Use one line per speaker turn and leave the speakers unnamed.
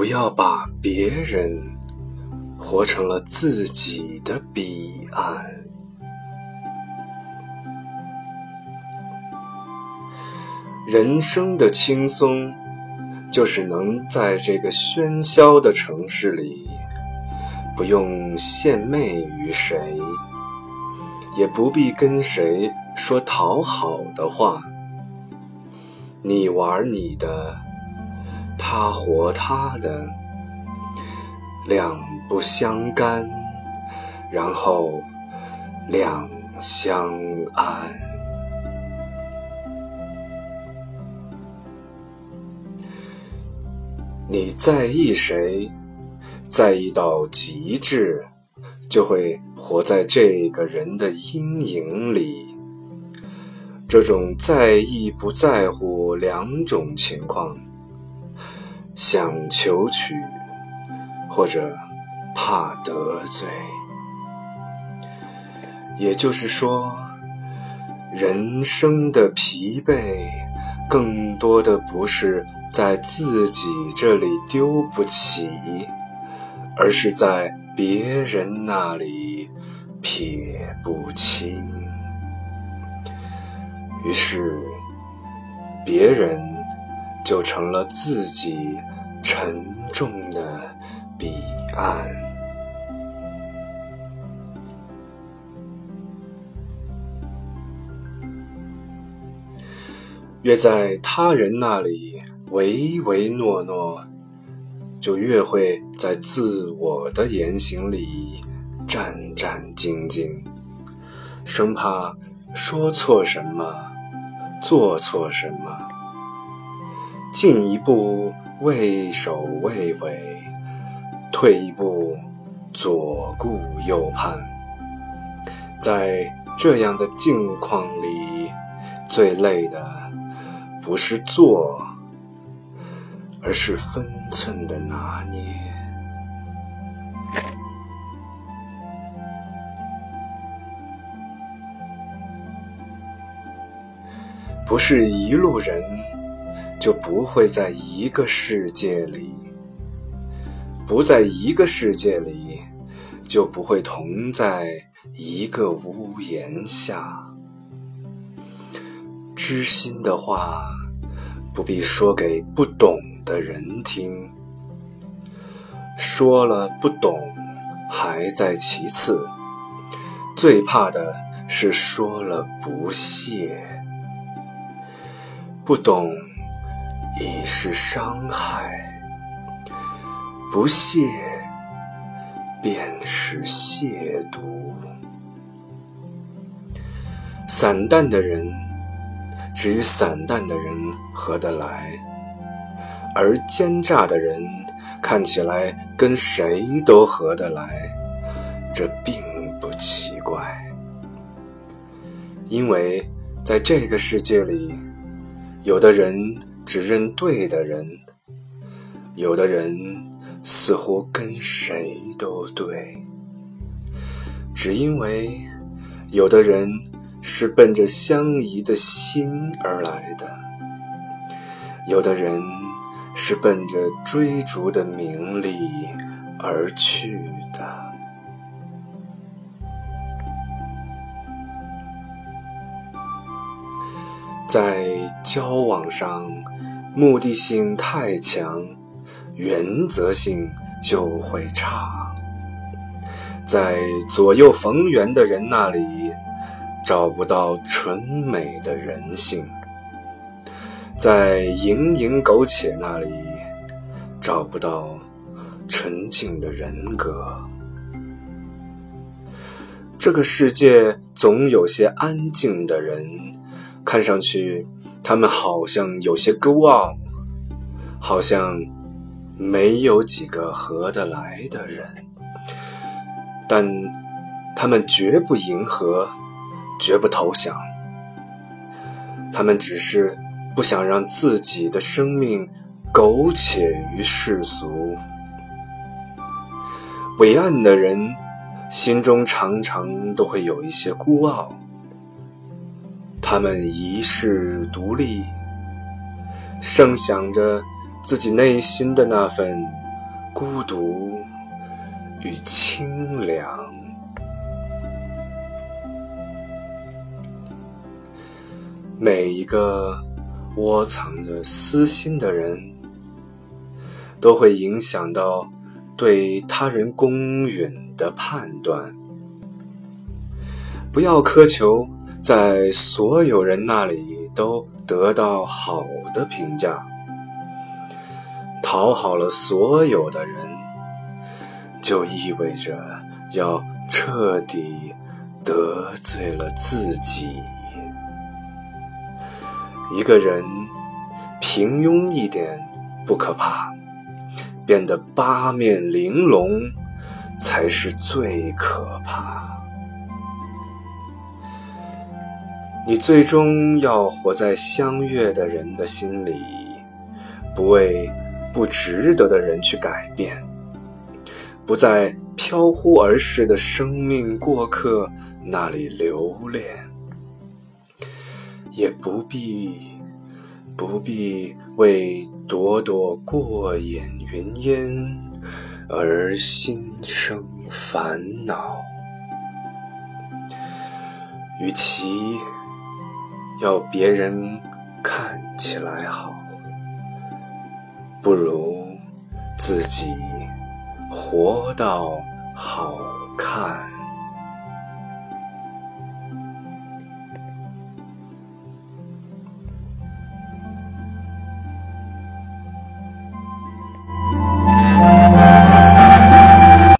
不要把别人活成了自己的彼岸。人生的轻松，就是能在这个喧嚣的城市里，不用献媚于谁，也不必跟谁说讨好的话。你玩你的，他活他的，两不相干，然后两相安。你在意谁，在意到极致，就会活在这个人的阴影里。这种在意不在乎两种情况，想求取或者怕得罪，也就是说，人生的疲惫，更多的不是在自己这里丢不起，而是在别人那里撇不清。于是，别人就成了自己沉重的彼岸。越在他人那里唯唯诺诺，就越会在自我的言行里战战兢兢，生怕说错什么。做错什么？进一步畏首畏尾，退一步左顾右盼。在这样的境况里，最累的不是做，而是分寸的拿捏。不是一路人，就不会在一个世界里；不在一个世界里，就不会同在一个屋檐下。知心的话，不必说给不懂的人听。说了不懂，还在其次；最怕的是说了不屑。不懂已是伤害，不屑便是亵渎。散淡的人只与散淡的人合得来，而奸诈的人看起来跟谁都合得来，这并不奇怪，因为在这个世界里。有的人只认对的人，有的人似乎跟谁都对，只因为有的人是奔着相宜的心而来的，有的人是奔着追逐的名利而去的。在交往上，目的性太强，原则性就会差。在左右逢源的人那里，找不到纯美的人性；在蝇营苟且那里，找不到纯净的人格。这个世界总有些安静的人。看上去，他们好像有些孤傲，好像没有几个合得来的人，但他们绝不迎合，绝不投降。他们只是不想让自己的生命苟且于世俗。伟岸的人心中常常都会有一些孤傲。他们一世独立，盛想着自己内心的那份孤独与清凉。每一个窝藏着私心的人，都会影响到对他人公允的判断。不要苛求在所有人那里都得到好的评价，讨好了所有的人，就意味着要彻底得罪了自己。一个人平庸一点不可怕，变得八面玲珑才是最可怕。你最终要活在相悦的人的心里，不为不值得的人去改变，不在飘忽而逝的生命过客那里留恋，也不必不必为朵朵过眼云烟而心生烦恼，与其。要别人看起来好，不如自己活到好看。